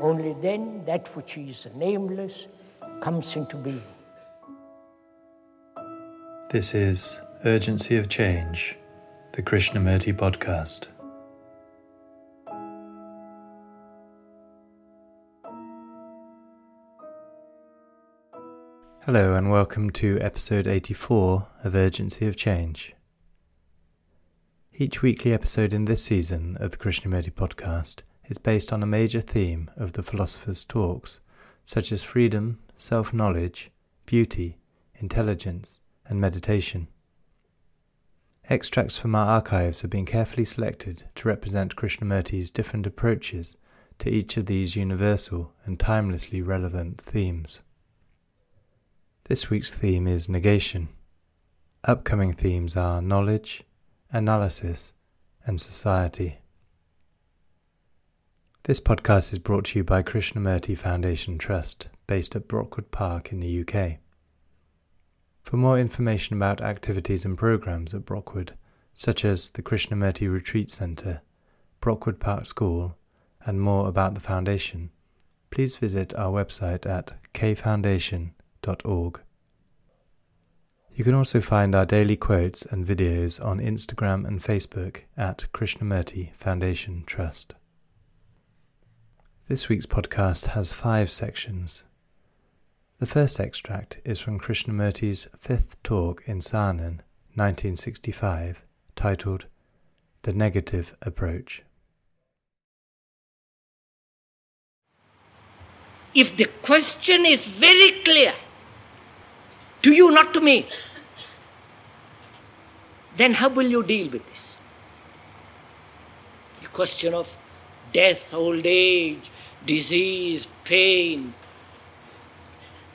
Only then that which is nameless comes into being. This is Urgency of Change, the Krishnamurti podcast. Hello, and welcome to episode 84 of Urgency of Change. Each weekly episode in this season of the Krishnamurti podcast is based on a major theme of the philosopher's talks, such as freedom, self knowledge, beauty, intelligence, and meditation. Extracts from our archives have been carefully selected to represent Krishnamurti's different approaches to each of these universal and timelessly relevant themes. This week's theme is negation. Upcoming themes are knowledge, analysis, and society. This podcast is brought to you by Krishnamurti Foundation Trust, based at Brockwood Park in the UK. For more information about activities and programs at Brockwood, such as the Krishnamurti Retreat Centre, Brockwood Park School, and more about the Foundation, please visit our website at kfoundation.org. You can also find our daily quotes and videos on Instagram and Facebook at Krishnamurti Foundation Trust. This week's podcast has five sections. The first extract is from Krishnamurti's fifth talk in Saanen, 1965, titled The Negative Approach. If the question is very clear, to you, not to me, then how will you deal with this? The question of death, old age, disease, pain,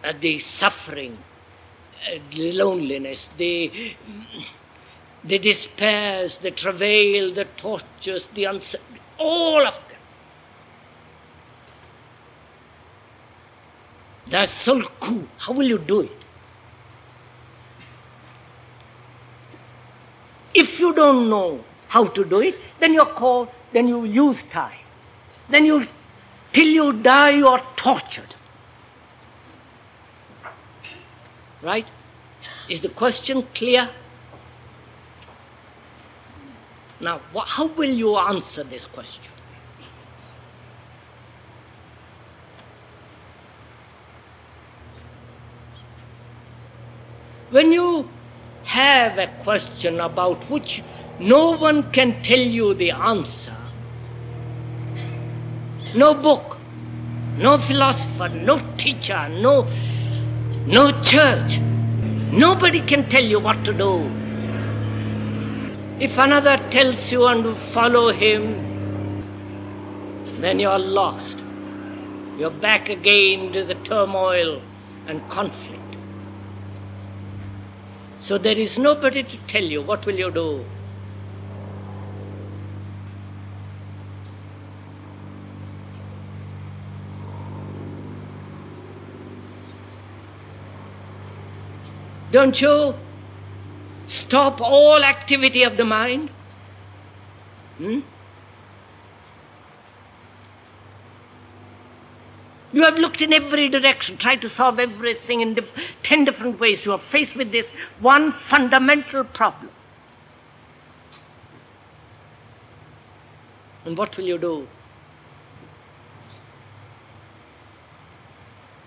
uh, the suffering, uh, the loneliness, the, the despairs, the travail, the tortures, the uncertainty, all of them. The sulku. How will you do it? If you don't know how to do it, then you're called, then you use time. Then you, till you die, you are tortured. Right? Is the question clear? Now, how will you answer this question? When you have a question about which no one can tell you the answer, no book, no philosopher, no teacher, no, no church, nobody can tell you what to do. If another tells you and follow him, then you are lost. You're back again to the turmoil and conflict. So there is nobody to tell you what will you do. Don't you stop all activity of the mind? Hmm? You have looked in every direction, tried to solve everything in diff- ten different ways. You are faced with this one fundamental problem. And what will you do?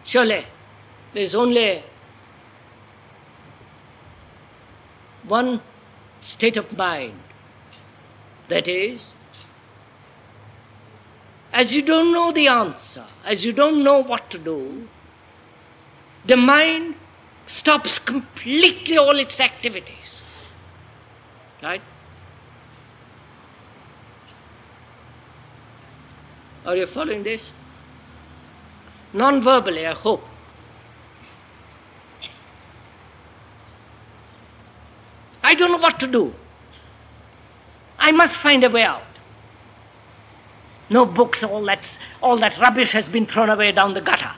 Surely, there is only one state of mind that is as you don't know the answer, as you don't know what to do, the mind stops completely all its activities. Right? Are you following this? non verbally, I hope. I don't know what to do. I must find a way out. No books, all that, all that rubbish has been thrown away down the gutter.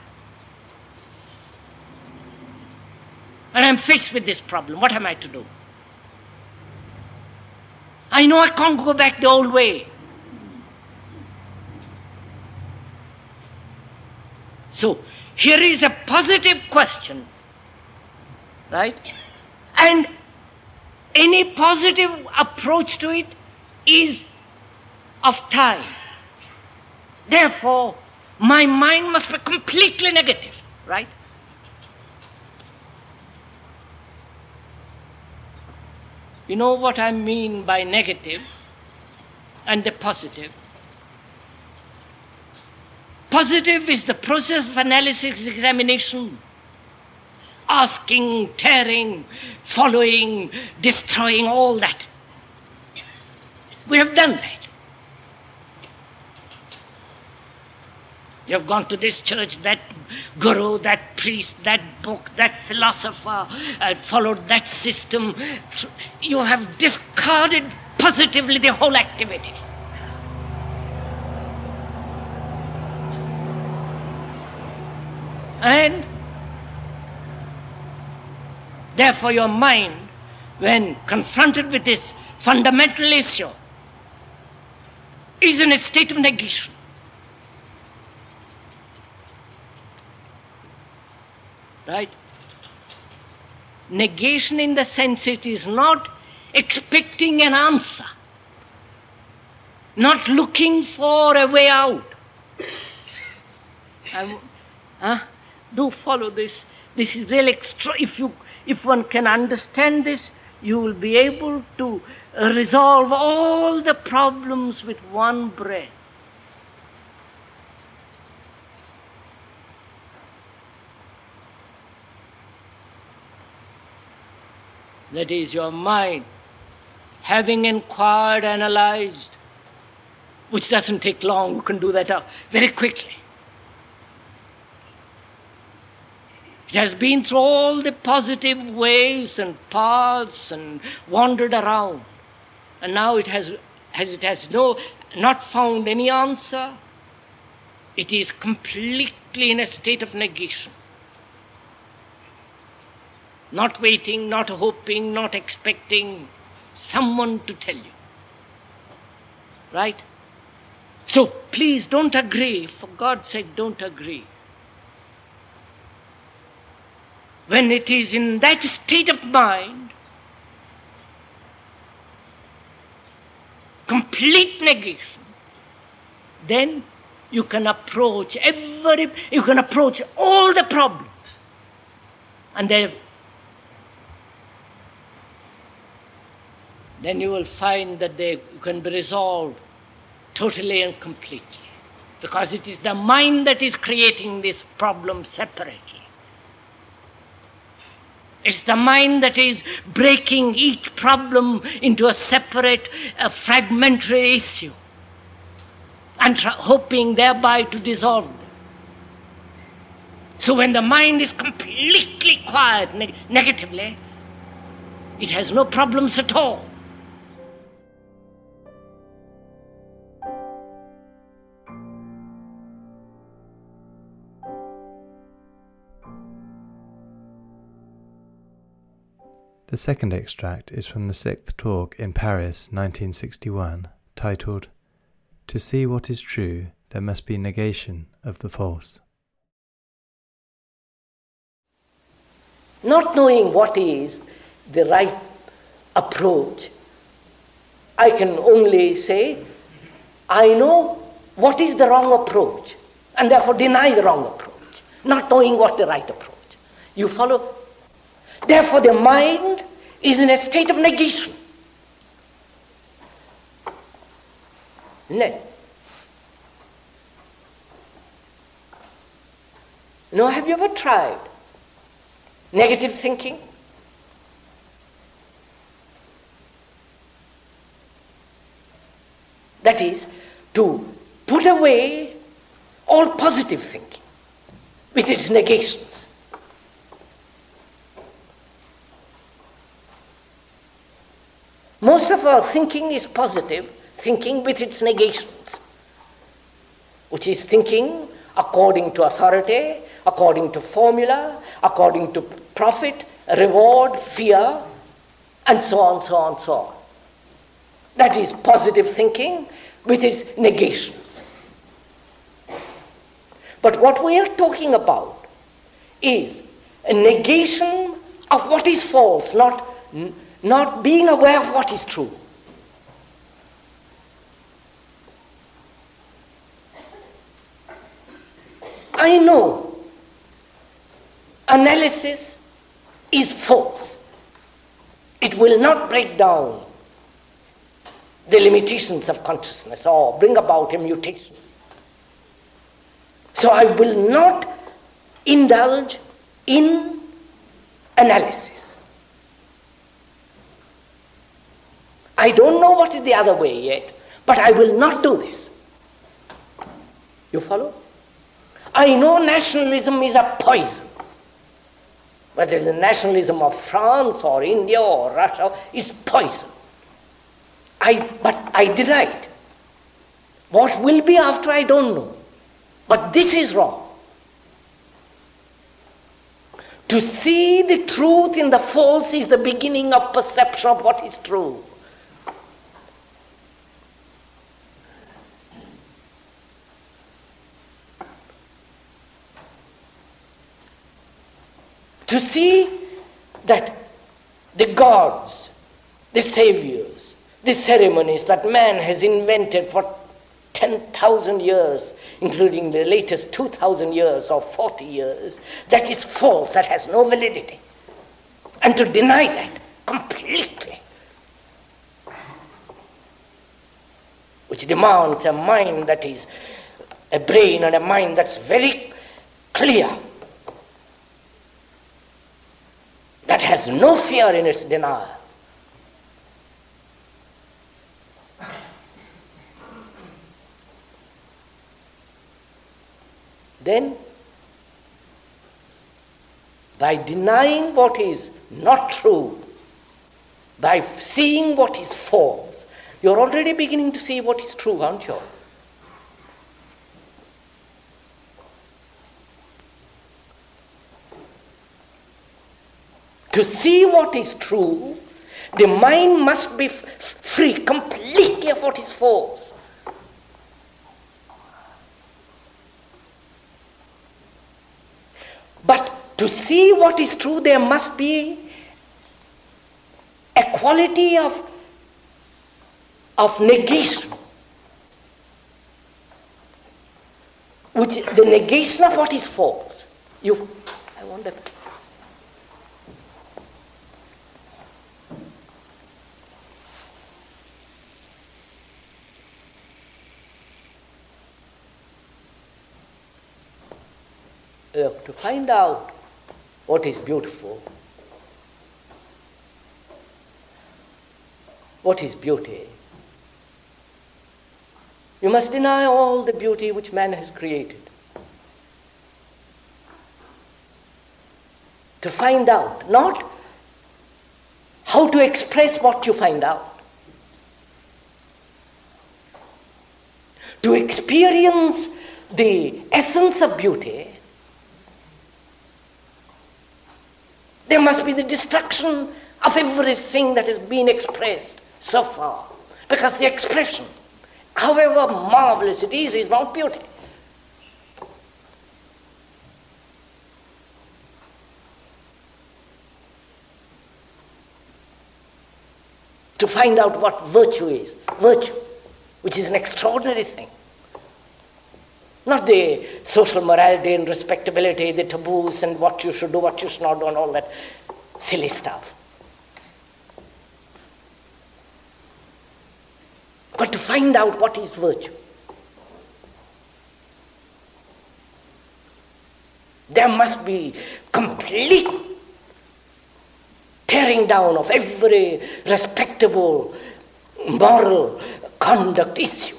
And I'm faced with this problem. What am I to do? I know I can't go back the old way. So here is a positive question, right? And any positive approach to it is of time. Therefore, my mind must be completely negative, right? You know what I mean by negative and the positive? Positive is the process of analysis, examination, asking, tearing, following, destroying, all that. We have done that. You have gone to this church, that guru, that priest, that book, that philosopher, uh, followed that system. You have discarded positively the whole activity. And therefore, your mind, when confronted with this fundamental issue, is in a state of negation. Right? Negation in the sense it is not expecting an answer, not looking for a way out. I, huh? Do follow this. This is really extra. If, you, if one can understand this, you will be able to uh, resolve all the problems with one breath. that is your mind, having inquired, analyzed, which doesn't take long, you can do that uh, very quickly. It has been through all the positive ways and paths and wandered around. And now it has, as it has no, not found any answer, it is completely in a state of negation not waiting, not hoping, not expecting someone to tell you. Right? So please don't agree. For God's sake, don't agree. When it is in that state of mind, complete negation, then you can approach every, you can approach all the problems. And they then you will find that they can be resolved totally and completely. Because it is the mind that is creating this problem separately. It's the mind that is breaking each problem into a separate, a fragmentary issue and tra- hoping thereby to dissolve them. So when the mind is completely quiet neg- negatively, it has no problems at all. The second extract is from the sixth talk in Paris, 1961, titled To See What Is True, There Must Be Negation of the False. Not knowing what is the right approach, I can only say, I know what is the wrong approach, and therefore deny the wrong approach, not knowing what the right approach. You follow? Therefore, the mind is in a state of negation. No, have you ever tried negative thinking? That is, to put away all positive thinking. with its negations. Most of our thinking is positive thinking with its negations, which is thinking according to authority, according to formula, according to profit, reward, fear, and so on, so on, so on. That is positive thinking with its negations. But what we are talking about is a negation of what is false, not, not being aware of what is true. I know analysis is false. It will not break down the limitations of consciousness or bring about a mutation. So I will not indulge in analysis. I don't know what is the other way yet, but I will not do this. You follow? I know nationalism is a poison. Whether the nationalism of France or India or Russia, is poison. I, but I decide. What will be after, I don't know. But this is wrong. To see the truth in the false is the beginning of perception of what is true. To see that the gods, the saviors, the ceremonies that man has invented for 10,000 years, including the latest 2,000 years or 40 years, that is false, that has no validity. And to deny that completely, which demands a mind that is a brain and a mind that's very clear, that has no fear in its denial. Then, by denying what is not true, by seeing what is false, you're already beginning to see what is true, aren't you? To see what is true, the mind must be f- free completely of what is false. But to see what is true, there must be a quality of, of negation. Which the negation of what is false. You I wonder. Look, to find out what is beautiful, what is beauty, you must deny all the beauty which man has created. To find out, not how to express what you find out. To experience the essence of beauty There must be the destruction of everything that has been expressed so far. Because the expression, however marvelous it is, is not beauty. To find out what virtue is, virtue, which is an extraordinary thing. Not the social morality and respectability, the taboos and what you should do, what you should not do, and all that silly stuff. But to find out what is virtue. There must be complete tearing down of every respectable moral conduct issue.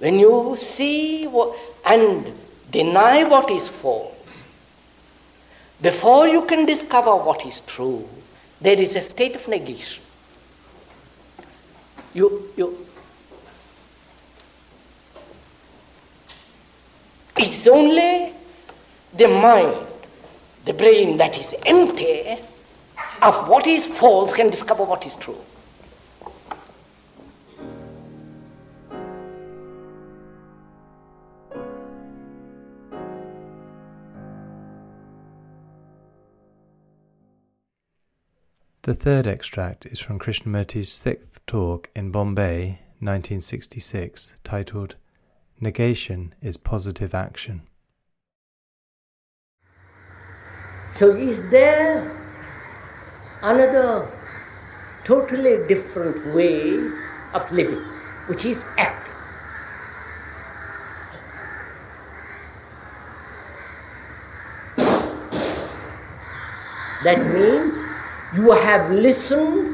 When you see what, and deny what is false, before you can discover what is true, there is a state of negation. You, you, it's only the mind, the brain that is empty of what is false can discover what is true. The third extract is from Krishnamurti's sixth talk in Bombay, 1966, titled Negation is Positive Action. So, is there another totally different way of living, which is acting? That means you have listened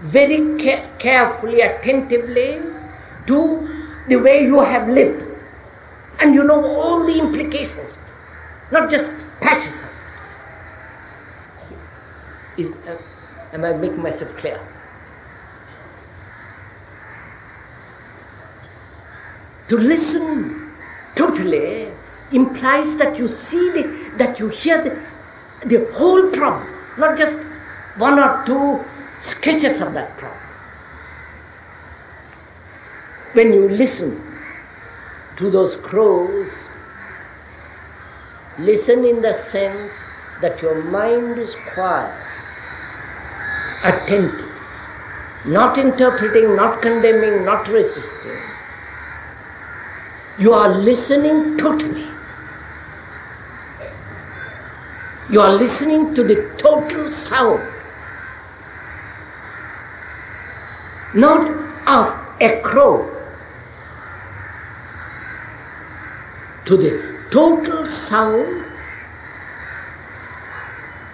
very ca- carefully, attentively to the way you have lived. And you know all the implications, not just patches of it. Is, uh, am I making myself clear? To listen totally implies that you see the, that you hear the, the whole problem, not just one or two sketches of that problem. When you listen to those crows, listen in the sense that your mind is quiet, attentive, not interpreting, not condemning, not resisting. You are listening totally. You are listening to the total sound not of a crow, to the total sound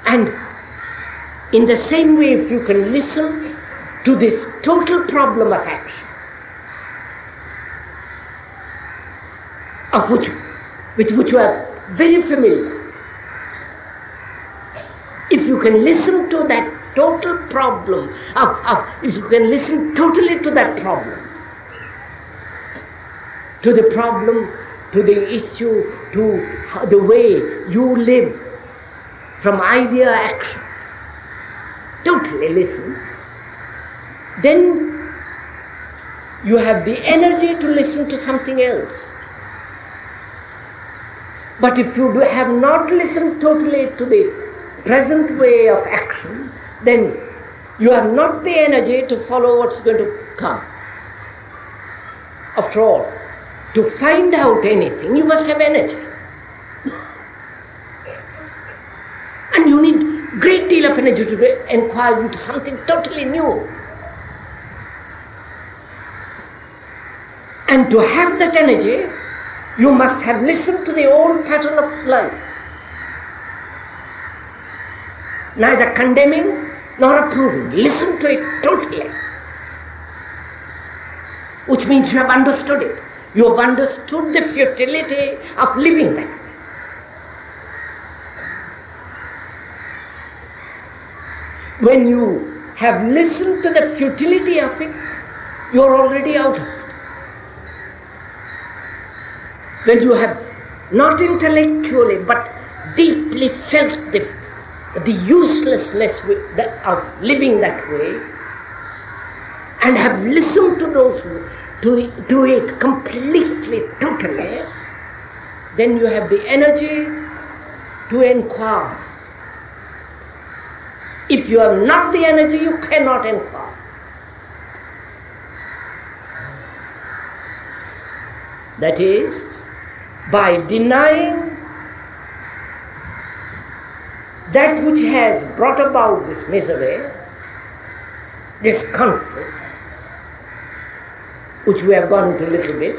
and in the same way if you can listen to this total problem of action of which with which you are very familiar. If you can listen to that total problem. Of, of if you can listen totally to that problem. To the problem to the issue to the way you live. From idea action. Totally listen. Then you have the energy to listen to something else. But if you have not listened totally to the present way of action then you have not the energy to follow what's going to come. After all, to find out anything, you must have energy. And you need great deal of energy to inquire into something totally new. And to have that energy, you must have listened to the old pattern of life. Neither condemning nor approving. Listen to it totally. Which means you have understood it. You have understood the futility of living that way. When you have listened to the futility of it, you are already out of it. When you have not intellectually but deeply felt the the uselessness of living that way and have listened to those to, to it completely, totally, then you have the energy to inquire. If you have not the energy, you cannot inquire. That is, by denying that which has brought about this misery, this conflict, which we have gone into a little bit,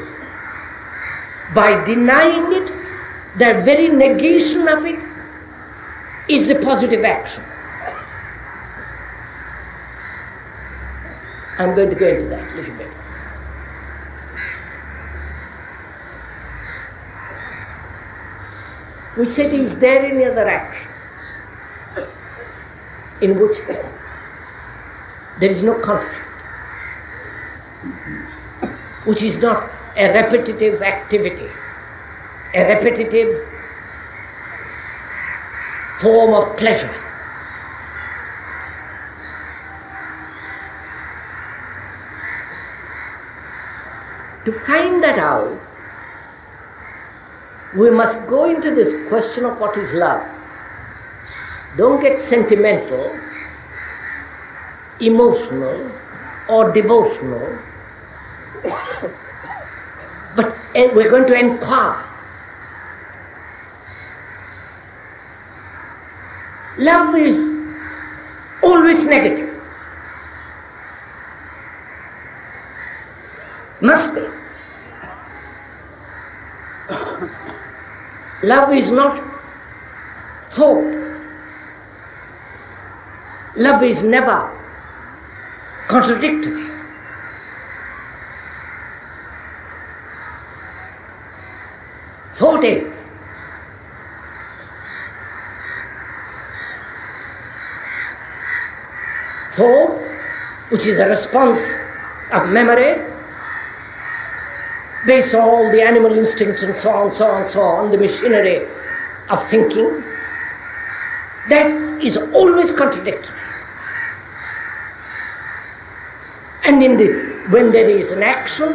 by denying it, the very negation of it is the positive action. I'm going to go into that a little bit. We said, is there any other action? In which there is no conflict, which is not a repetitive activity, a repetitive form of pleasure? To find that out, we must go into this question of what is love. Don't get sentimental, emotional, or devotional, but eh, we're going to inquire. Love is always negative. Must be. Love is not thought. Love is never contradictory. Thought is. Thought, which is a response of memory, based on all the animal instincts and so on, so on, so on, the machinery of thinking, that is always contradictory. And in the, when there is an action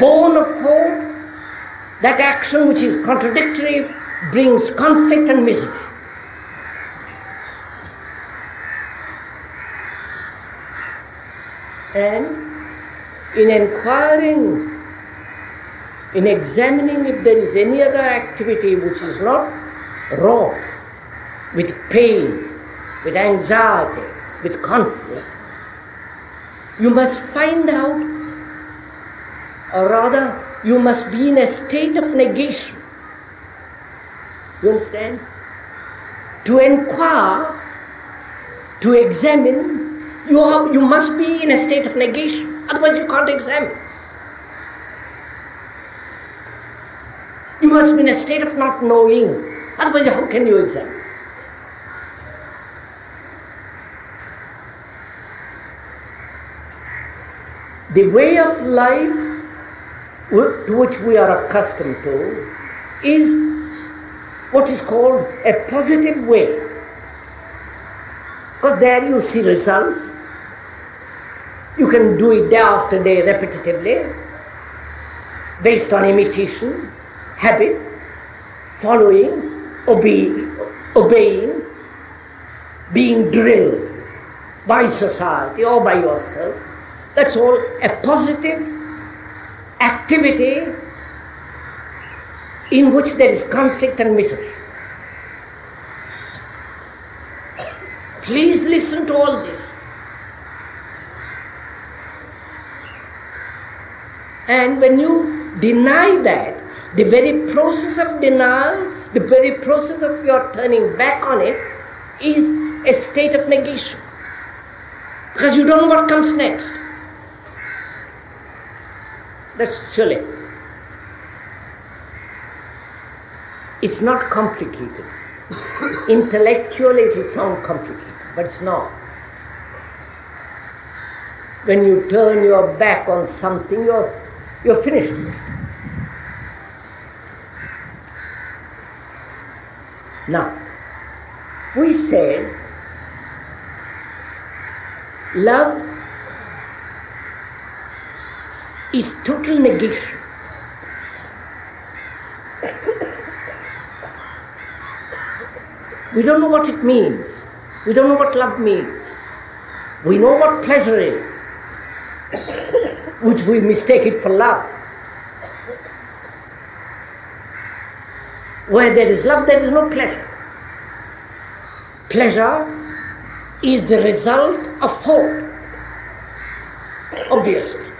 born of thought, that action which is contradictory brings conflict and misery. And in inquiring in examining if there is any other activity which is not wrong, with pain, with anxiety, with conflict, you must find out, or rather, you must be in a state of negation. You understand? To inquire, to examine, you, are, you must be in a state of negation, otherwise, you can't examine. You must be in a state of not knowing. Otherwise, how can you examine? The way of life to which we are accustomed to is what is called a positive way. Because there you see results. You can do it day after day repetitively, based on imitation habit, following, obeying, obeying, being drilled by society or by yourself. That's all a positive activity in which there is conflict and misery. Please listen to all this. And when you deny that, the very process of denial, the very process of your turning back on it, is a state of negation. Because you don't know what comes next. That's. It's not complicated. Intellectually, it will sound complicated, but it's not. When you turn your back on something, you're, you're finished with it. Now, we say love is total negation. we don't know what it means. We don't know what love means. We know what pleasure is, which we mistake it for love. Where there is love, there is no pleasure. Pleasure is the result of thought, obviously.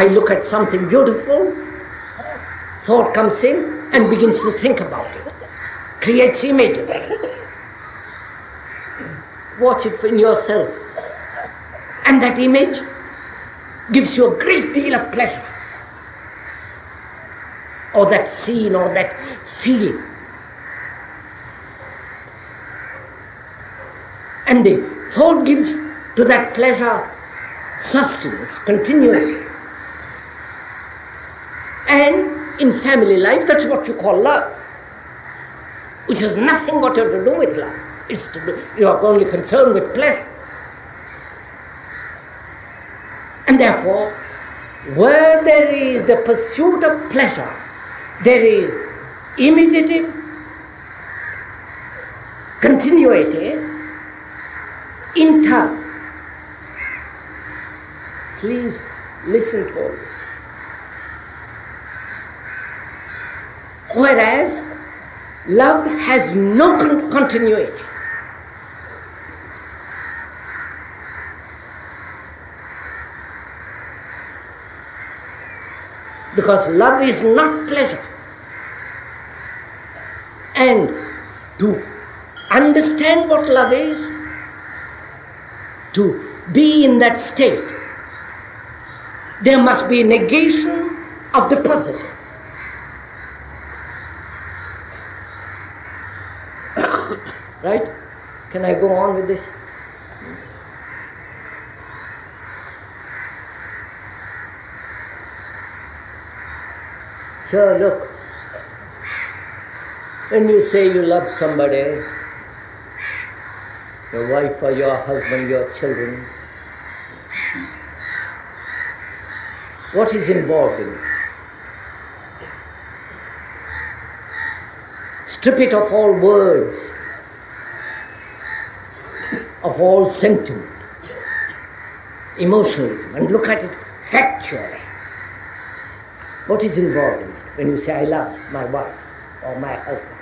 I look at something beautiful, thought comes in and begins to think about it, creates images. Watch it in yourself. And that image gives you a great deal of pleasure or that scene or that feeling. And the thought gives to that pleasure sustenance, continuity. And in family life, that's what you call love, which has nothing whatever to do with love. It's to do, you are only concerned with pleasure. And therefore, where there is the pursuit of pleasure, there is imitative continuity in turn. Please listen to all this. Whereas love has no con- continuity. Because love is not pleasure. And to understand what love is, to be in that state, there must be negation of the positive. right? Can I go on with this? So, look, when you say you love somebody, your wife or your husband, your children. What is involved in it? Strip it of all words, of all sentiment, emotionalism, and look at it factually. What is involved in it when you say, I love my wife or my husband?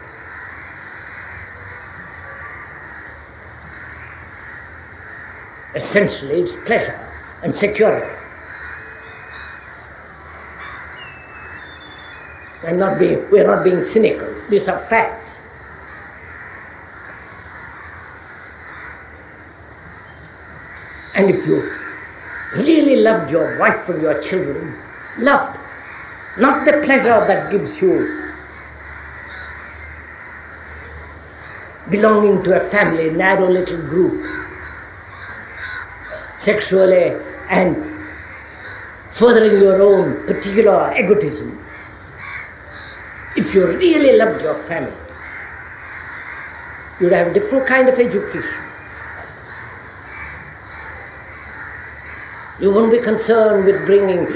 Essentially, it's pleasure and security. I'm not being, we're not being cynical. These are facts. And if you really loved your wife and your children, loved, not the pleasure that gives you belonging to a family, narrow little group, sexually and furthering your own particular egotism, if you really loved your family, you'd have a different kind of education. You won't be concerned with bringing,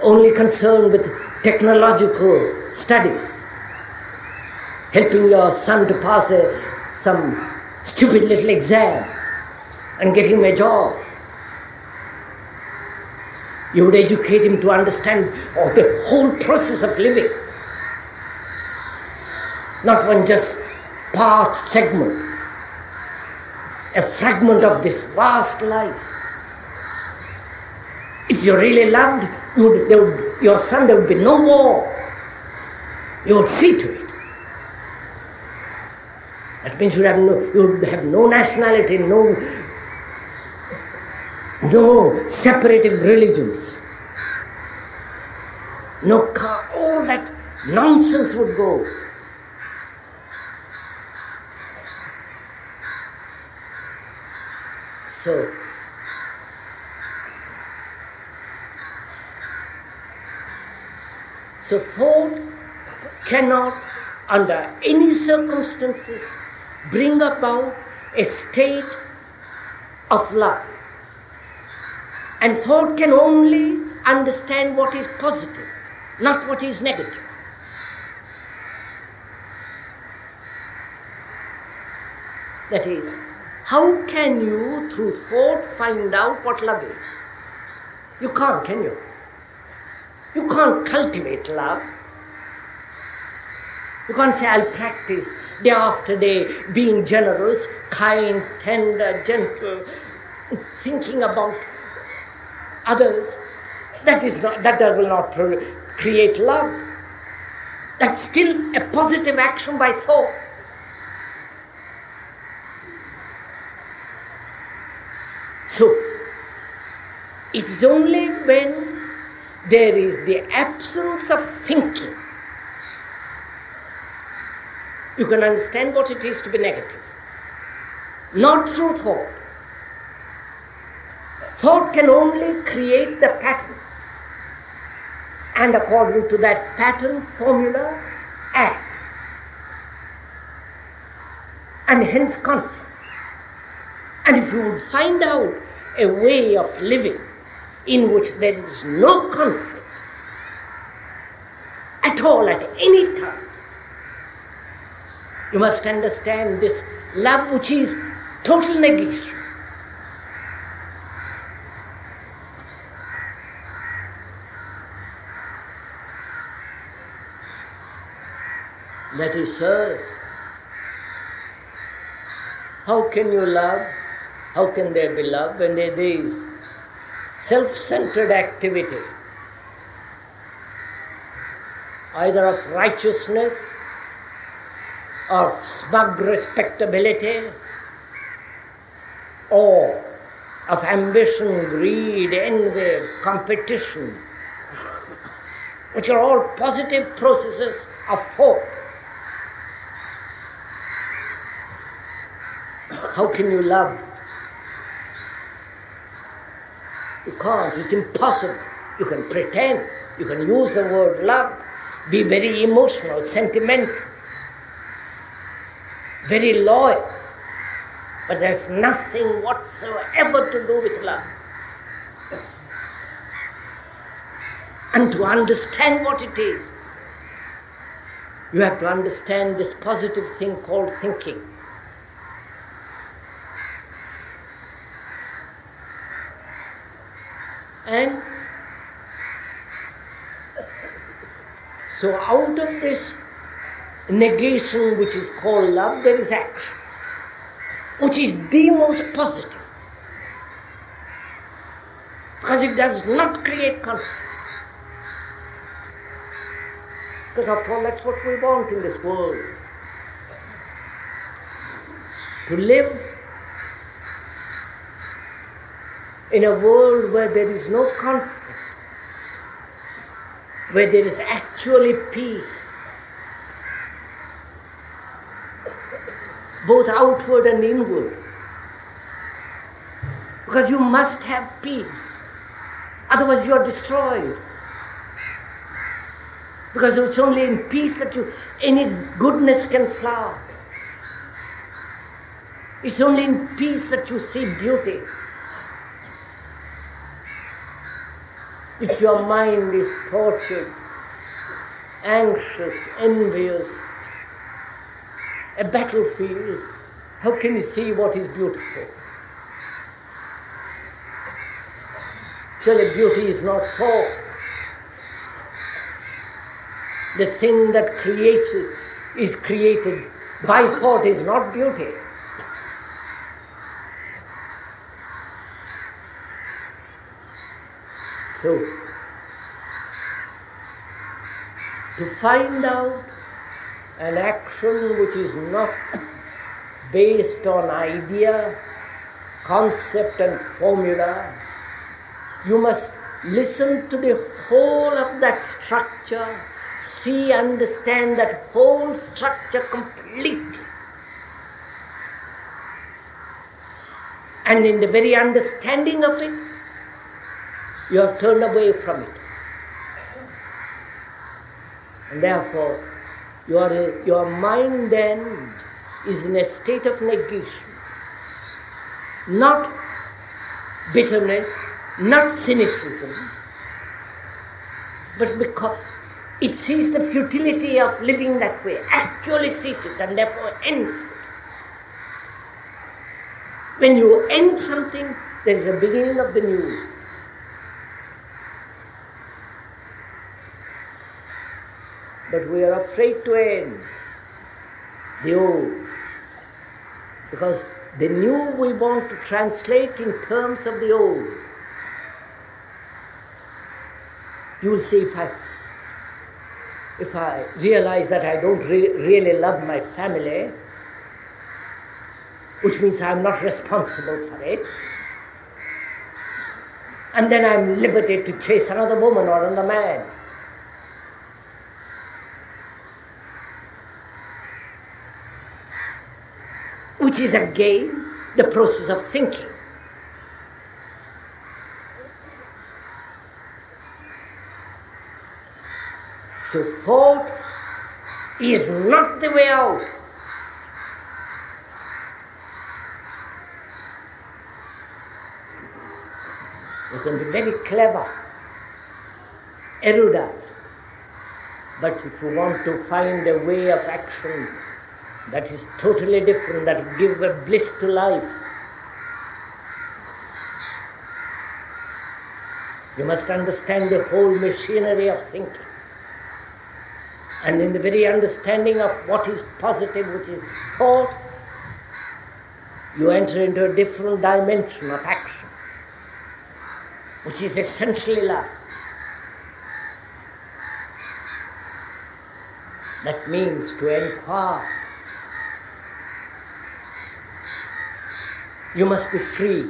only concerned with technological studies, helping your son to pass a, some stupid little exam and get him a job. You would educate him to understand oh, the whole process of living. Not one just part, segment, a fragment of this vast life. If you really loved, you would, would, your son, there would be no war. You would see to it. That means you, have no, you would have no nationality, no no separative religions, no car, all that nonsense would go. So, so thought cannot, under any circumstances, bring about a state of love. And thought can only understand what is positive, not what is negative. That is, how can you, through thought, find out what love is? You can't, can you? You can't cultivate love. You can't say, I'll practice day after day being generous, kind, tender, gentle, thinking about others, that is not that will not create love. That's still a positive action by thought. So it's only when there is the absence of thinking you can understand what it is to be negative. Not through thought. Thought can only create the pattern. And according to that pattern, formula, act. And hence conflict. And if you would find out a way of living in which there is no conflict at all, at any time, you must understand this love which is total negation. That is sirs. How can you love? How can there be love when there is self centered activity, either of righteousness or smug respectability or of ambition, greed, envy, competition, which are all positive processes of thought. How can you love? You can't, it's impossible. You can pretend, you can use the word love, be very emotional, sentimental, very loyal, but there's nothing whatsoever to do with love. And to understand what it is, you have to understand this positive thing called thinking. And so, out of this negation which is called love, there is action, which is the most positive. Because it does not create conflict. Because after all, that's what we want in this world. To live in a world where there is no conflict, where there is actually peace, both outward and inward. Because you must have peace, otherwise, you are destroyed. Because it's only in peace that you, any goodness can flower. It's only in peace that you see beauty. If your mind is tortured, anxious, envious, a battlefield, how can you see what is beautiful? Surely beauty is not thought. The thing that creates it is created by thought is not beauty. So, to find out an action which is not based on idea, concept, and formula, you must listen to the whole of that structure, see, understand that whole structure completely. And in the very understanding of it, you have turned away from it. And therefore, your, your mind then is in a state of negation. Not bitterness, not cynicism, but because it sees the futility of living that way, actually sees it and therefore ends it. When you end something, there is a beginning of the new. But we are afraid to end the old. Because the new we want to translate in terms of the old. You will see if I if I realize that I don't re- really love my family, which means I'm not responsible for it, and then I'm liberty to chase another woman or another man. Which is again the process of thinking. So thought is not the way out. You can be very clever, erudite, but if you want to find a way of action that is totally different, that give a bliss to life, you must understand the whole machinery of thinking. And in the very understanding of what is positive, which is thought, you enter into a different dimension of action, which is essentially love. That means to inquire. You must be free.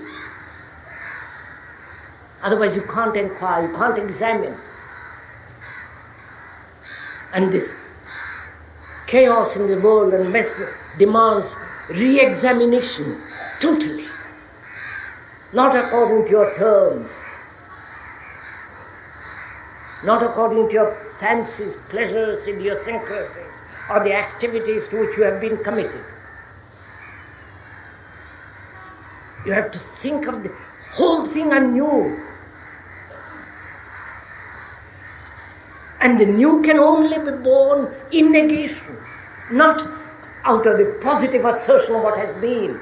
Otherwise, you can't inquire, you can't examine. And this chaos in the world and mess demands re examination totally, not according to your terms, not according to your fancies, pleasures, idiosyncrasies, or the activities to which you have been committed. You have to think of the whole thing anew And the new can only be born in negation, not out of the positive assertion of what has been.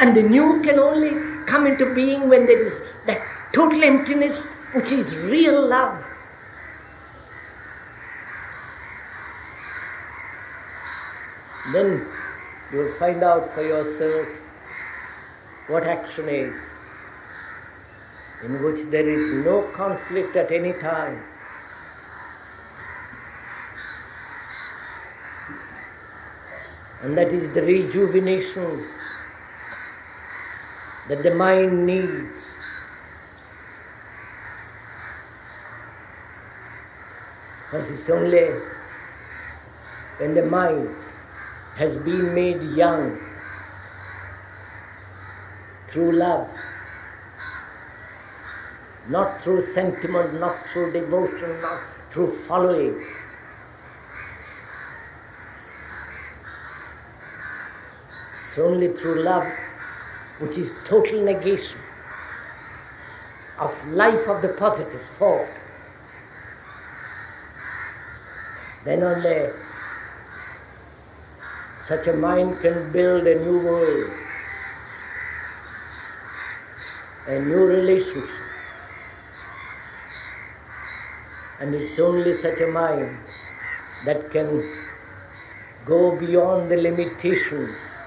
And the new can only come into being when there is that total emptiness which is real love. Then you will find out for yourself what action is in which there is no conflict at any time. And that is the rejuvenation that the mind needs. Because it's only when the mind has been made young through love not through sentiment, not through devotion, not through following. It's only through love, which is total negation of life of the positive thought. Then only such a mind can build a new world, a new relationship. And it's only such a mind that can go beyond the limitations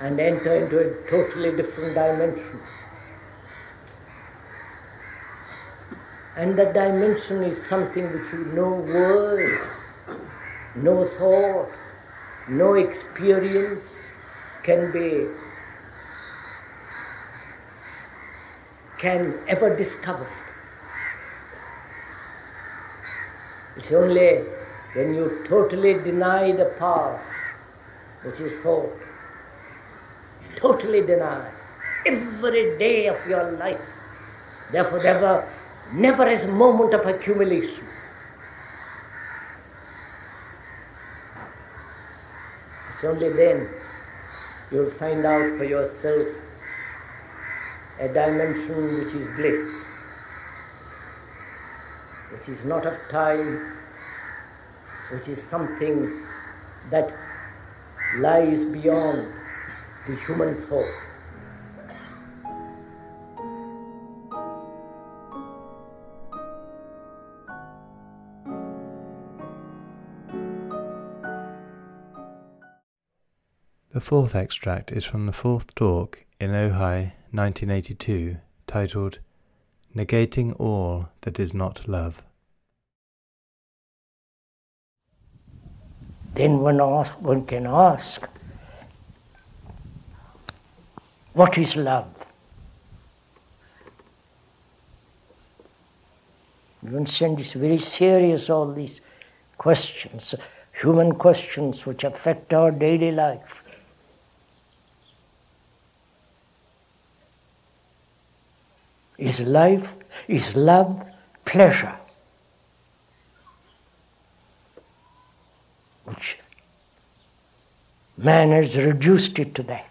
and enter into a totally different dimension. And that dimension is something which no word, no thought, no experience can be, can ever discover. It's only when you totally deny the past, which is thought, totally deny every day of your life. Therefore, never, never is a moment of accumulation. It's only then you'll find out for yourself a dimension which is bliss which is not of time, which is something that lies beyond the human thought. The fourth extract is from the fourth talk in Ojai 1982 titled negating all that is not love. Then one, ask, one can ask, what is love? You understand this very serious, all these questions. human questions which affect our daily life. Is life, is love, pleasure? Which man has reduced it to that.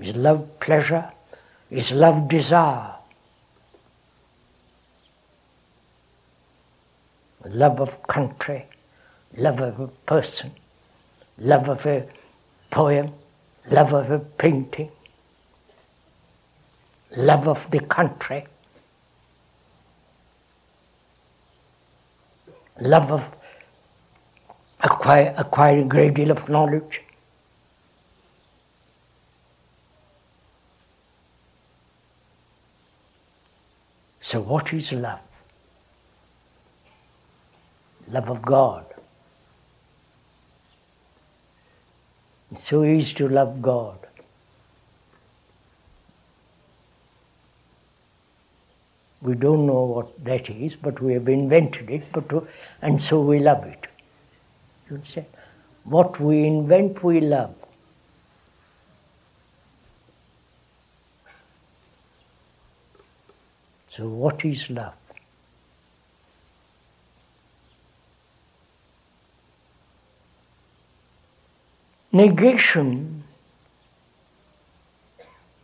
Is love pleasure? Is love desire? Love of country, love of a person, love of a poem, love of a painting, love of the country, love of acquire, acquiring a great deal of knowledge. So, what is love? Love of God. So is to love God. We don't know what that is, but we have invented it, but to, and so we love it. You say, what we invent, we love. So, what is love? Negation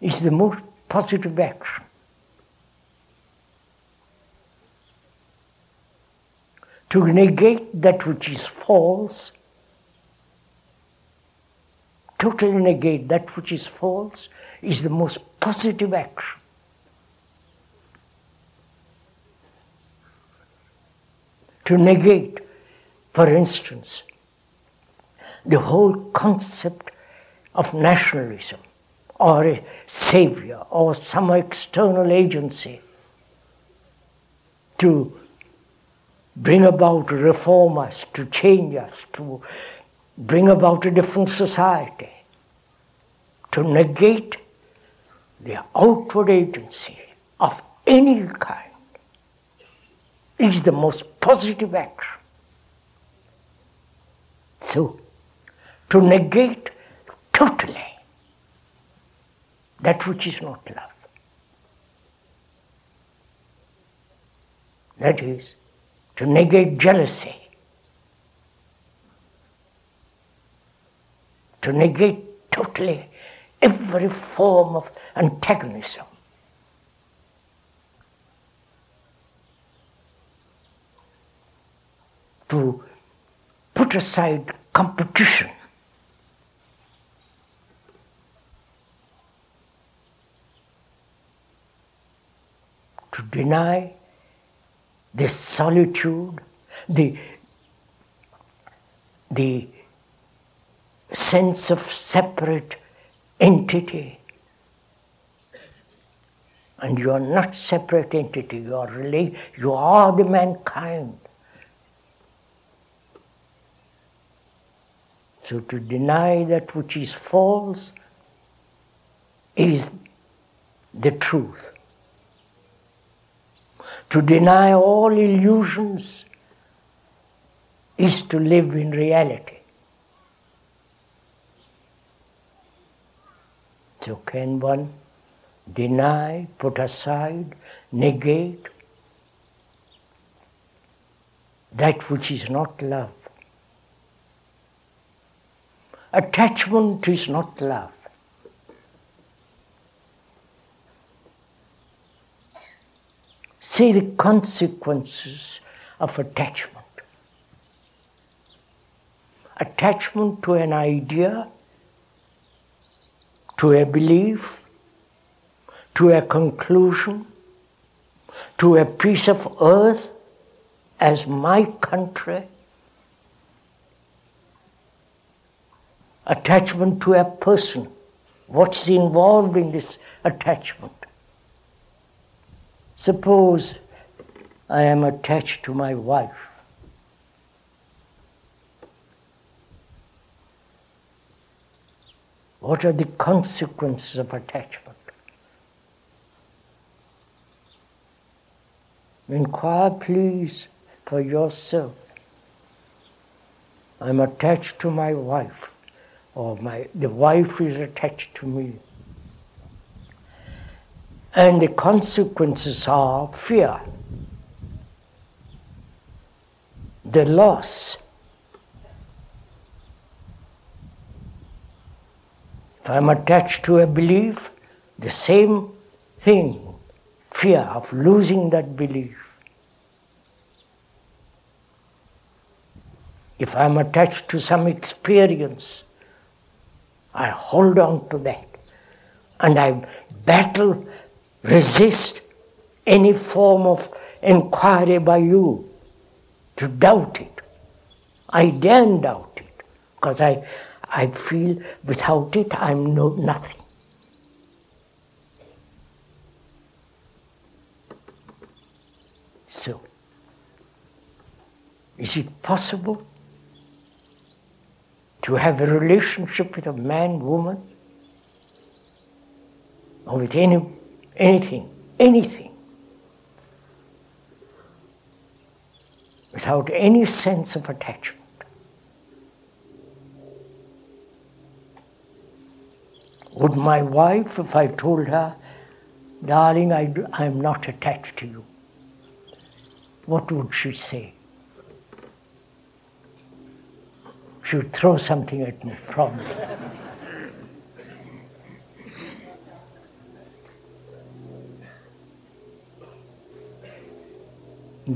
is the most positive action. To negate that which is false, totally negate that which is false, is the most positive action. to negate, for instance, the whole concept of nationalism or a savior or some external agency to bring about reform us, to change us, to bring about a different society, to negate the outward agency of any kind is the most positive action. So, to negate totally that which is not love. That is, to negate jealousy, to negate totally every form of antagonism. to put aside competition. To deny the solitude, the, the sense of separate entity. And you are not separate entity, you are, really, you are the mankind. So to deny that which is false is the truth. To deny all illusions is to live in reality. So, can one deny, put aside, negate that which is not love? Attachment is not love. See the consequences of attachment. Attachment to an idea, to a belief, to a conclusion, to a piece of earth as my country attachment to a person. What's involved in this attachment? Suppose I am attached to my wife. What are the consequences of attachment? Inquire, please, for yourself. I'm attached to my wife, or my, the wife is attached to me. And the consequences are fear, the loss. If I'm attached to a belief, the same thing fear of losing that belief. If I'm attached to some experience, I hold on to that and I battle, resist any form of inquiry by you to doubt it. I daren't doubt it because I, I feel without it I'm no, nothing. So, is it possible to have a relationship with a man, woman, or with any, anything, anything, without any sense of attachment? Would my wife, if I told her, darling, I, I'm not attached to you, what would she say? She would throw something at me, probably.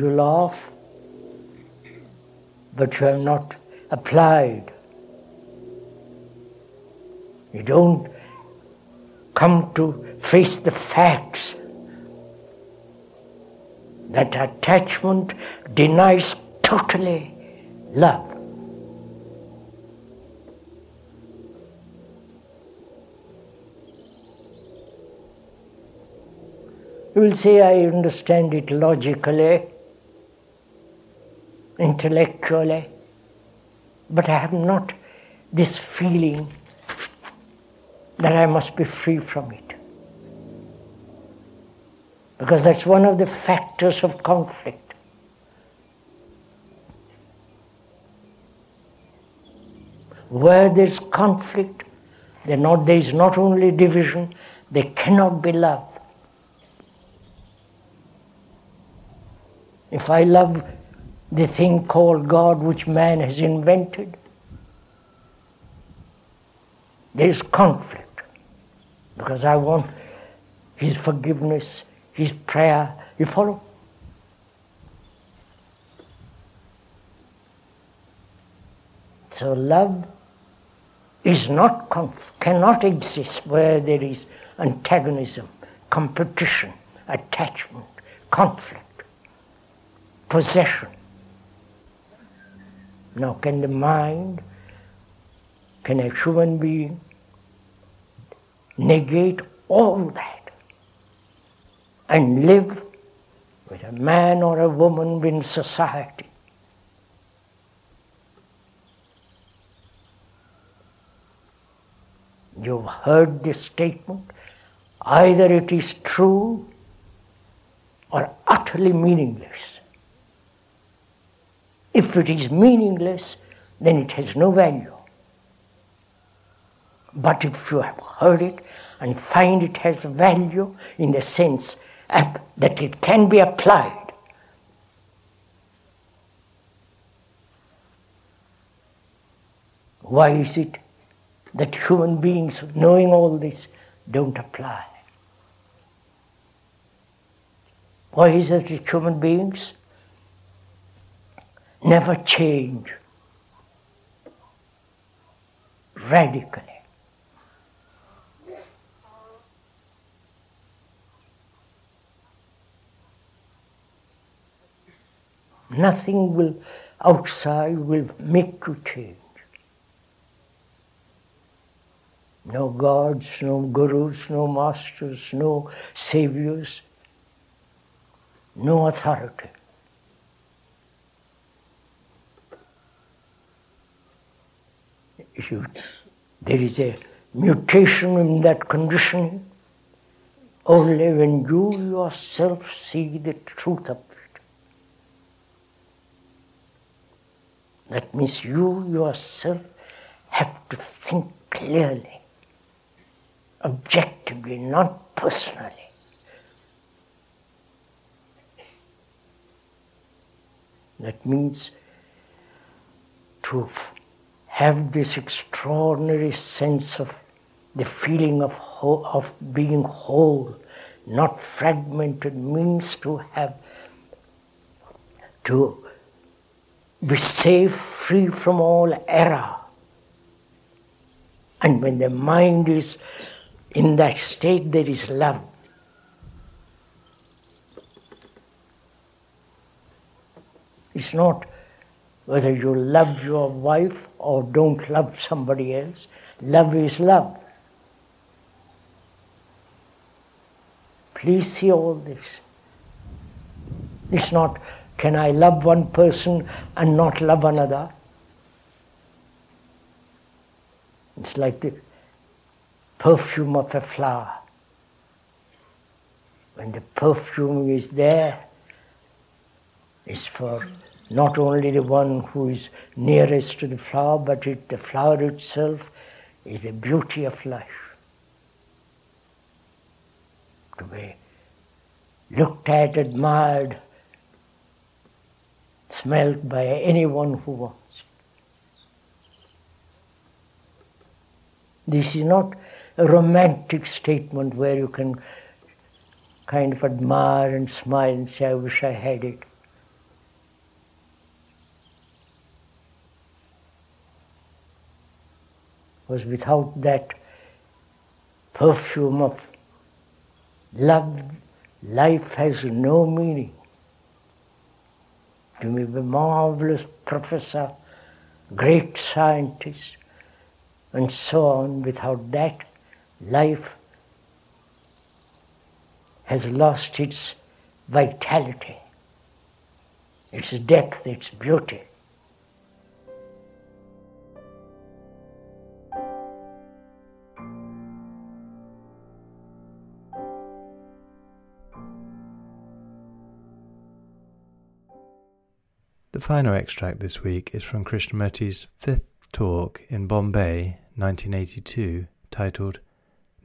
You laugh, but you have not applied. You don't come to face the facts that attachment denies totally love. You will say, I understand it logically, intellectually, but I have not this feeling that I must be free from it. Because that's one of the factors of conflict. Where there's conflict, there is not only division, there cannot be love. If I love the thing called God which man has invented, there is conflict because I want his forgiveness, his prayer. You follow? So love is not cannot exist where there is antagonism, competition, attachment, conflict possession. Now, can the mind, can a human being negate all that and live with a man or a woman in society? You've heard this statement. Either it is true or utterly meaningless. If it is meaningless, then it has no value. But if you have heard it and find it has value in the sense that it can be applied, why is it that human beings, knowing all this, don't apply? Why is it that human beings never change radically. Nothing will outside will make you change. No gods, no gurus, no masters, no saviors, no authority. you, there is a mutation in that conditioning only when you yourself see the truth of it. That means you yourself have to think clearly, objectively, not personally. That means truth have this extraordinary sense of the feeling of, of being whole, not fragmented, means to have to be safe, free from all error. And when the mind is in that state, there is love. It's not whether you love your wife or don't love somebody else. Love is love. Please see all this. It's not, can I love one person and not love another? It's like the perfume of a flower. When the perfume is there, it's for not only the one who is nearest to the flower, but it, the flower itself is the beauty of life. To be looked at, admired, smelled by anyone who wants. This is not a romantic statement where you can kind of admire and smile and say, I wish I had it. Because without that perfume of love, life has no meaning. May be a marvelous professor, great scientist, and so on. Without that, life has lost its vitality, its depth, its beauty. The final extract this week is from Krishnamurti's fifth talk in Bombay, 1982, titled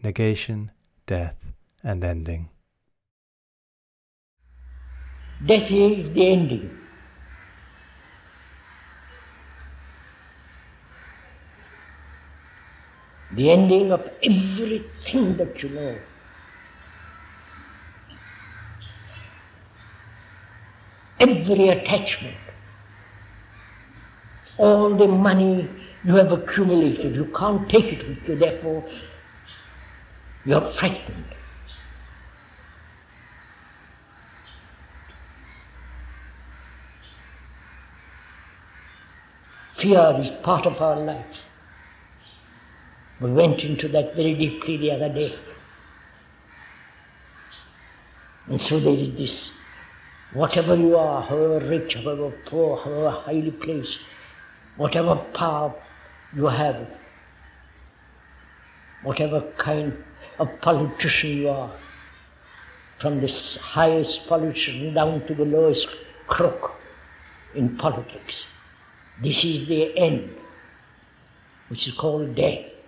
Negation, Death and Ending. Death is the ending. The ending of everything that you know. Every attachment all the money you have accumulated. You can't take it with you, therefore, you are frightened. Fear is part of our lives. We went into that very deeply the other day. And so there is this whatever you are, however rich, however poor, however highly placed, whatever power you have, whatever kind of politician you are, from the highest politician down to the lowest crook in politics. This is the end, which is called death.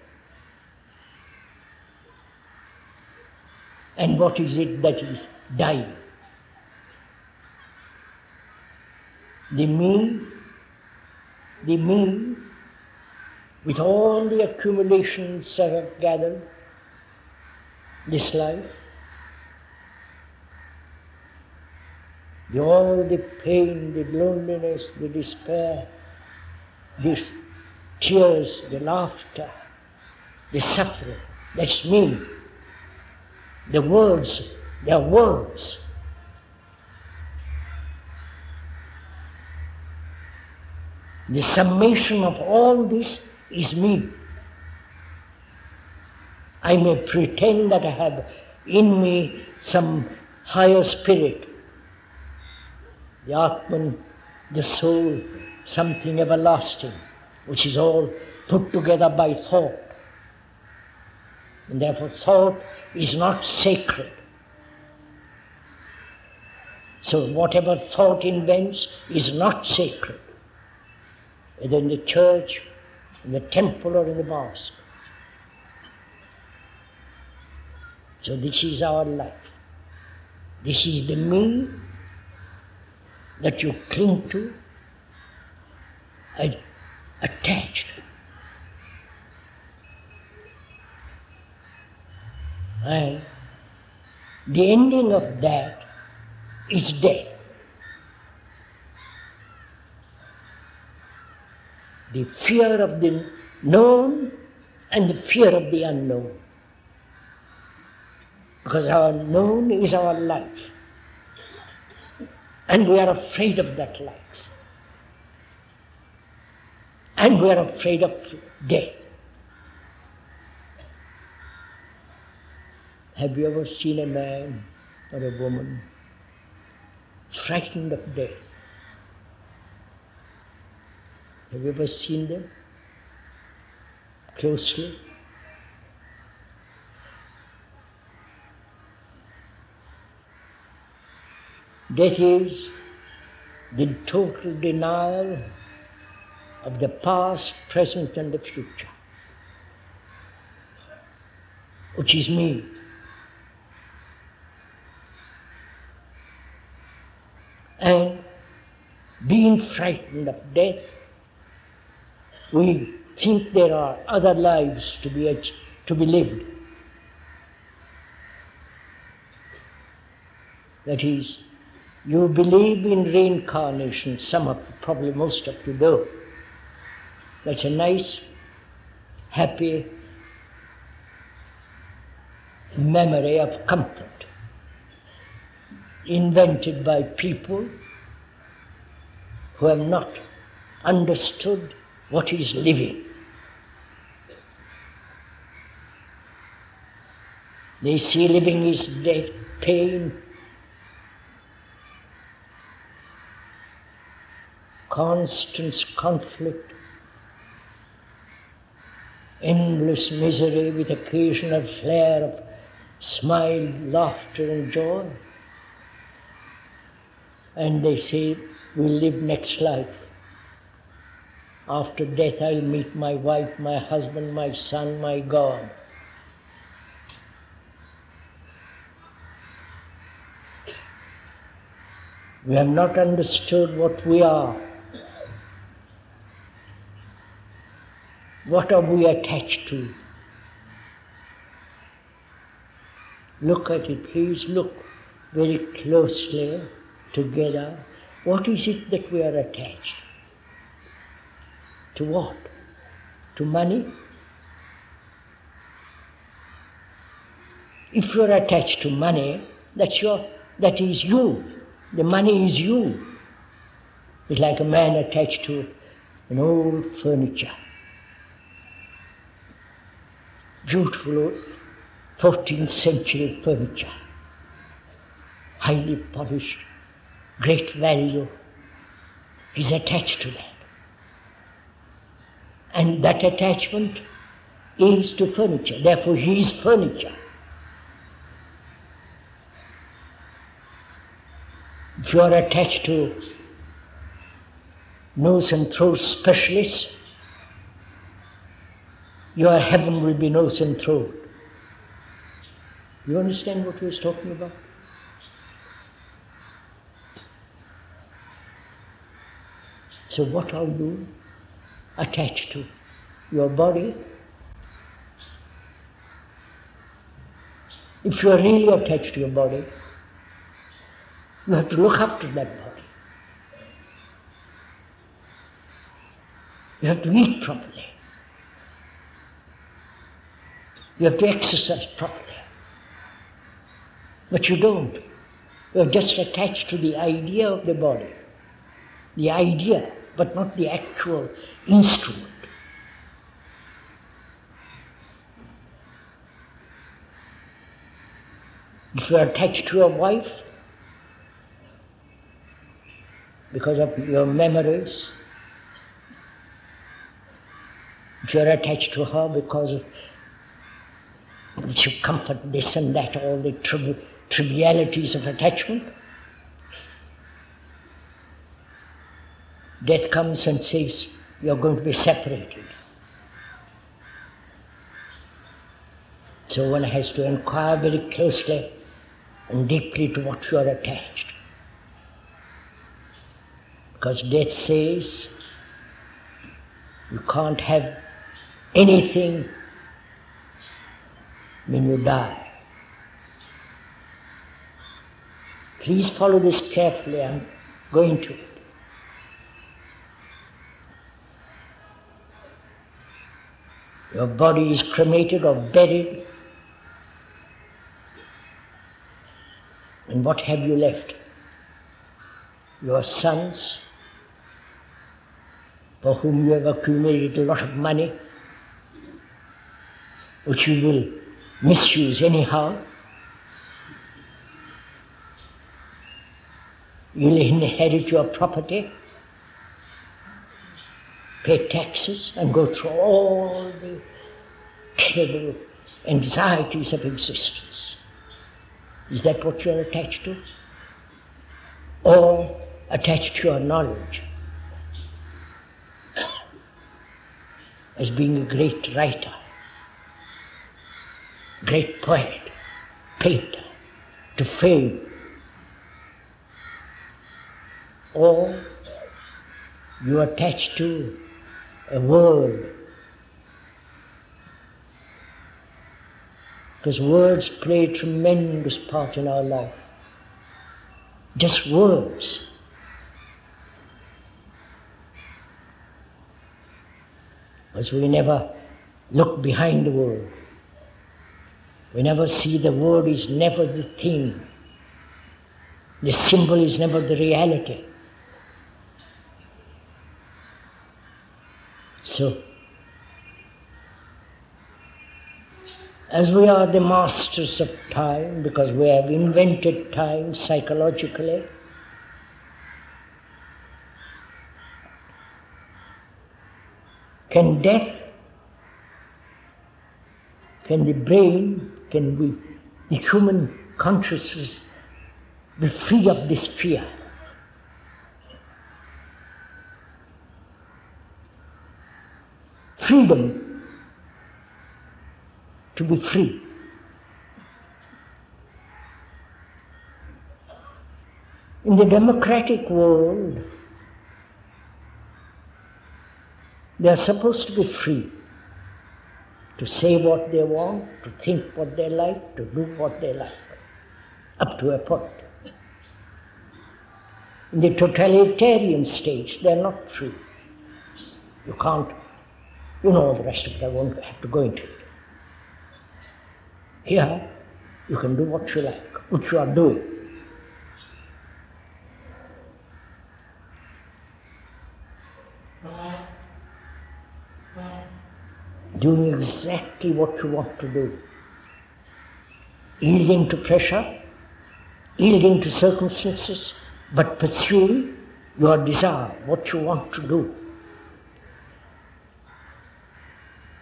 And what is it that is dying? The me the moon, with all the accumulations I have gathered this life, the, all the pain, the loneliness, the despair, the tears, the laughter, the suffering, that's me. The words, they are words. The summation of all this is me. I may pretend that I have in me some higher spirit, the Atman, the soul, something everlasting, which is all put together by thought. And therefore, thought is not sacred. So, whatever thought invents is not sacred. Whether in the church, in the temple, or in the mosque. So, this is our life. This is the me that you cling to, attached. And the ending of that is death. The fear of the known and the fear of the unknown. Because our known is our life. And we are afraid of that life. And we are afraid of death. Have you ever seen a man or a woman frightened of death? Have you ever seen them closely? That is the total denial of the past, present, and the future, which is me. And being frightened of death, we think there are other lives to be, to be lived. That is, you believe in reincarnation, some of probably most of you do. That's a nice, happy memory of comfort invented by people who have not understood what is living. They see living is death, pain, constant conflict, endless misery with occasional flare of smile, laughter, and joy. And they say, We'll live next life. After death, I'll meet my wife, my husband, my son, my God. We have not understood what we are. What are we attached to? Look at it, please look very closely together. What is it that we are attached? To what? To money? If you are attached to money, that's your, that is you. The money is you. It's like a man attached to an old furniture beautiful 14th century furniture, highly polished, great value is attached to that. And that attachment is to furniture, therefore, he is furniture. If you are attached to nose and throat specialists, your heaven will be nose and throat. You understand what he was talking about? So, what are you attached to? Your body? If you are really attached to your body, you have to look after that body. You have to eat properly. You have to exercise properly. But you don't. You're just attached to the idea of the body. The idea, but not the actual instrument. If you are attached to your wife because of your memories, if you are attached to her because of to comfort this and that, all the triv- trivialities of attachment. Death comes and says, you're going to be separated. So one has to inquire very closely and deeply to what you are attached. Because death says you can't have anything when you die. Please follow this carefully. I'm going to Your body is cremated or buried. And what have you left? Your sons, for whom you have accumulated a lot of money, which you will misuse anyhow. You'll inherit your property, pay taxes, and go through all the terrible anxieties of existence. Is that what you're attached to? Or attached to your knowledge? As being a great writer, great poet, painter, to fame. Or you attach to a word because words play a tremendous part in our life. Just words. Because we never look behind the word. We never see the word is never the thing. The symbol is never the reality. So, as we are the masters of time because we have invented time psychologically, can death, can the brain, can we, the human consciousness be free of this fear? Freedom to be free. In the democratic world, they are supposed to be free to say what they want, to think what they like, to do what they like, up to a point. In the totalitarian states, they are not free. You can't, you know the rest of it, I won't have to go into it. Here, you can do what you like, which you are doing. Doing exactly what you want to do. Yielding to pressure, yielding to circumstances, but pursuing your desire, what you want to do.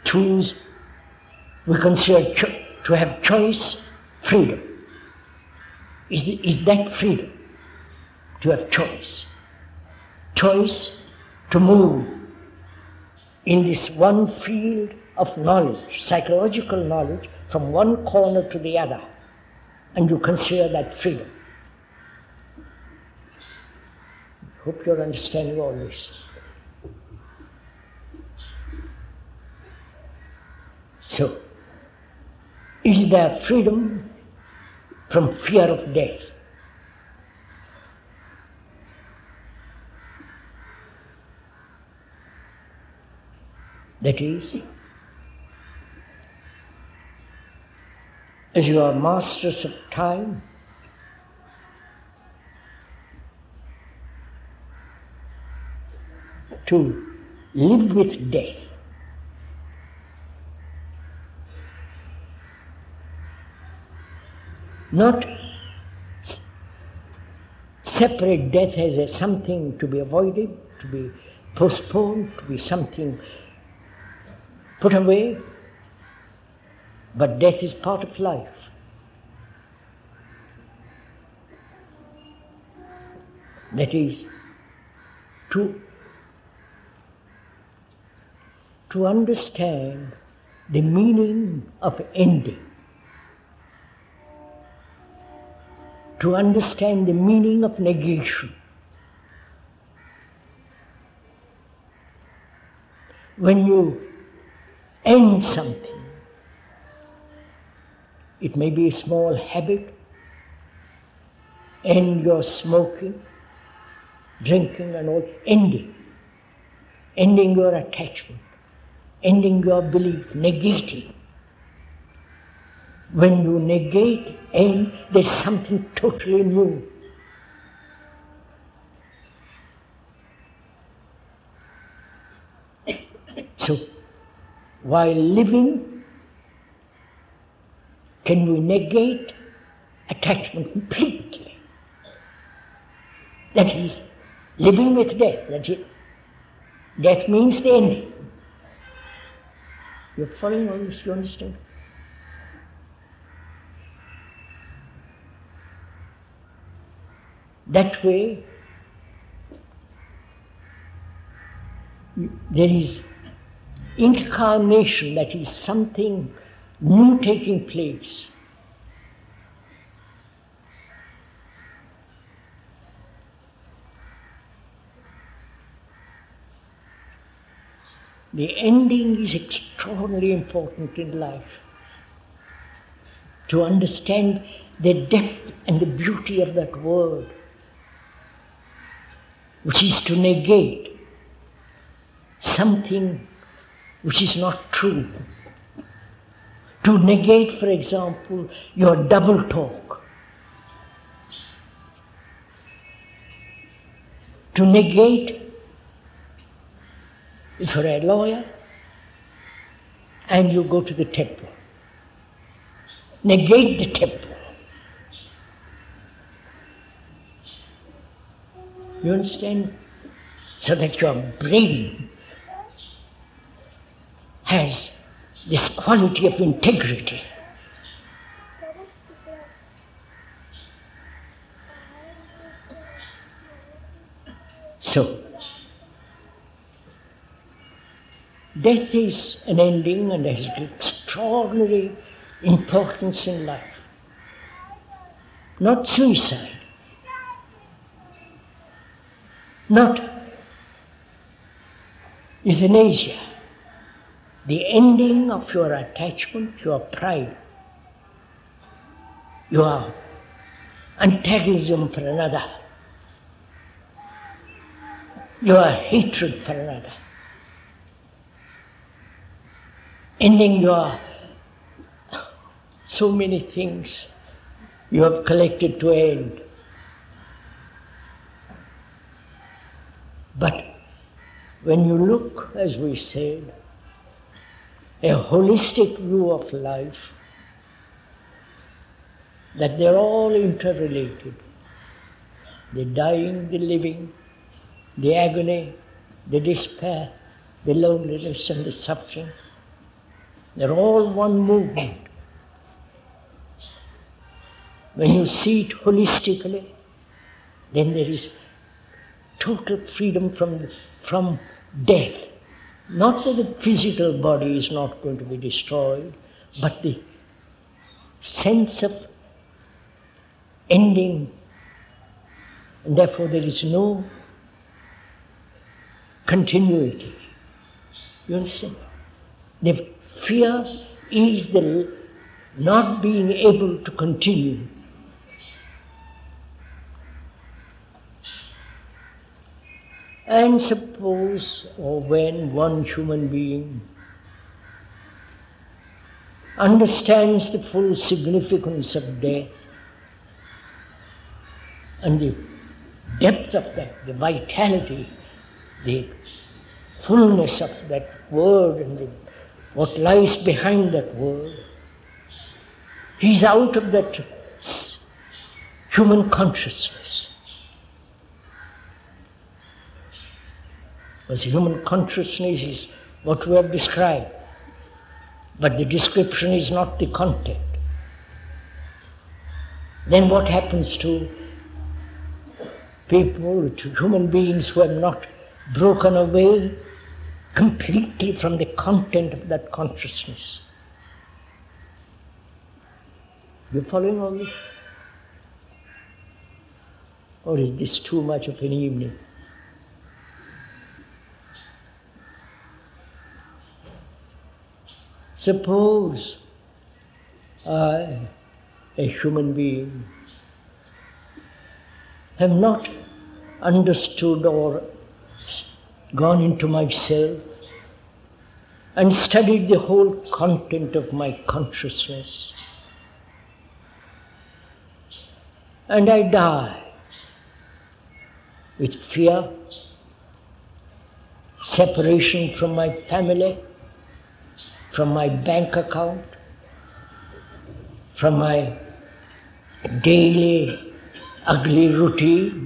Choose, we consider cho- to have choice, freedom. Is, the, is that freedom? To have choice. Choice to move in this one field of knowledge, psychological knowledge, from one corner to the other, and you consider that freedom. Hope you're understanding all this. So, is there freedom from fear of death. That is, as you are masters of time, to live with death not separate death as a something to be avoided, to be postponed, to be something put away, but death is part of life. That is, to to understand the meaning of ending, to understand the meaning of negation. When you end something, it may be a small habit, end your smoking, drinking, and all, ending, ending your attachment ending your belief, negating. When you negate and there's something totally new. So, while living, can we negate attachment completely? That is, living with death, that's. Death means the ending. You're following all this, you understand? That way, there is incarnation, that is something new taking place. The ending is extraordinarily important in life. To understand the depth and the beauty of that word, which is to negate something which is not true. To negate, for example, your double talk. To negate if you're a lawyer and you go to the temple, negate the temple. You understand? So that your brain has this quality of integrity. So, Death is an ending and has extraordinary importance in life. Not suicide. Not euthanasia. The ending of your attachment, your pride, your antagonism for another, your hatred for another. ending your so many things you have collected to end. But when you look, as we said, a holistic view of life, that they're all interrelated the dying, the living, the agony, the despair, the loneliness, and the suffering. They're all one movement. When you see it holistically, then there is total freedom from, from death. Not that the physical body is not going to be destroyed, but the sense of ending, and therefore there is no continuity. You understand? The Fear is the not being able to continue. And suppose, or when one human being understands the full significance of death and the depth of that, the vitality, the fullness of that word and the what lies behind that word. He's out of that human consciousness. Because human consciousness is what we have described, but the description is not the content. Then what happens to people, to human beings who have not broken away completely from the content of that consciousness. You following all this? Or is this too much of an evening? Suppose I, a human being, have not understood or gone into myself and studied the whole content of my consciousness. And I die with fear, separation from my family, from my bank account, from my daily ugly routine.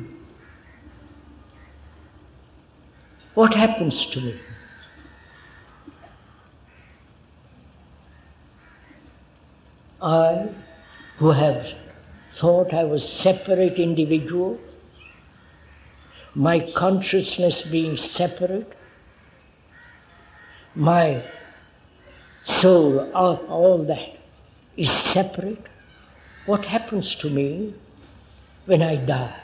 What happens to me? I, who have thought I was separate individual, my consciousness being separate, my soul, all, all that is separate. What happens to me when I die?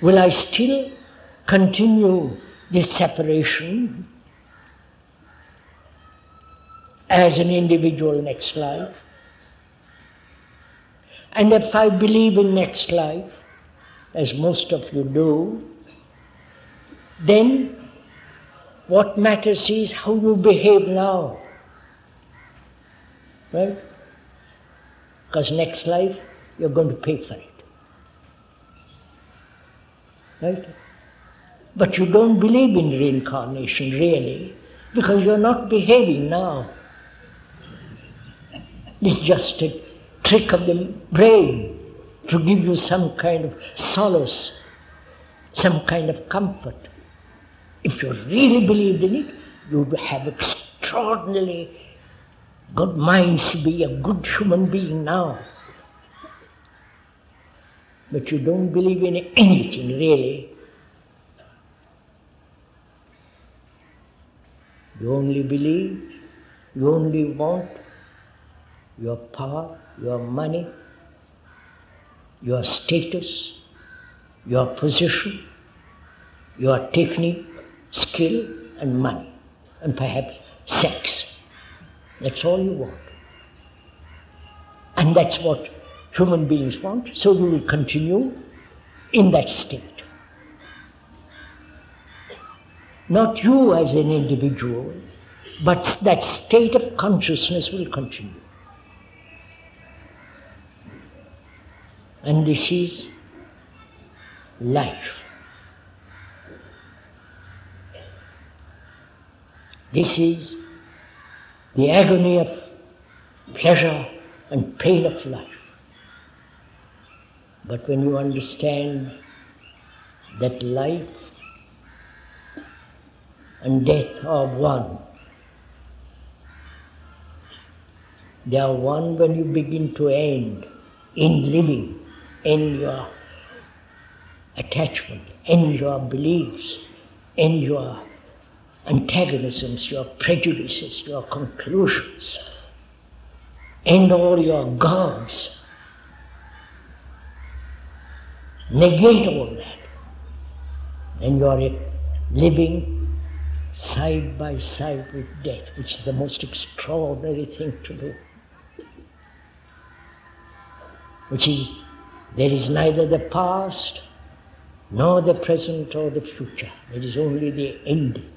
Will I still continue this separation as an individual next life? And if I believe in next life, as most of you do, then what matters is how you behave now. Right? Because next life you're going to pay for it. Right? But you don't believe in reincarnation really because you're not behaving now. It's just a trick of the brain to give you some kind of solace, some kind of comfort. If you really believed in it, you would have extraordinarily good minds to be a good human being now. But you don't believe in anything really. You only believe, you only want your power, your money, your status, your position, your technique, skill, and money, and perhaps sex. That's all you want. And that's what human beings want, so you will continue in that state. Not you as an individual, but that state of consciousness will continue. And this is life. This is the agony of pleasure and pain of life. But when you understand that life and death are one, they are one when you begin to end in living in your attachment, in your beliefs, in your antagonisms, your prejudices, your conclusions, and all your gods. Negate all that. And you are living side by side with death, which is the most extraordinary thing to do. Which is there is neither the past nor the present or the future. There is only the ending.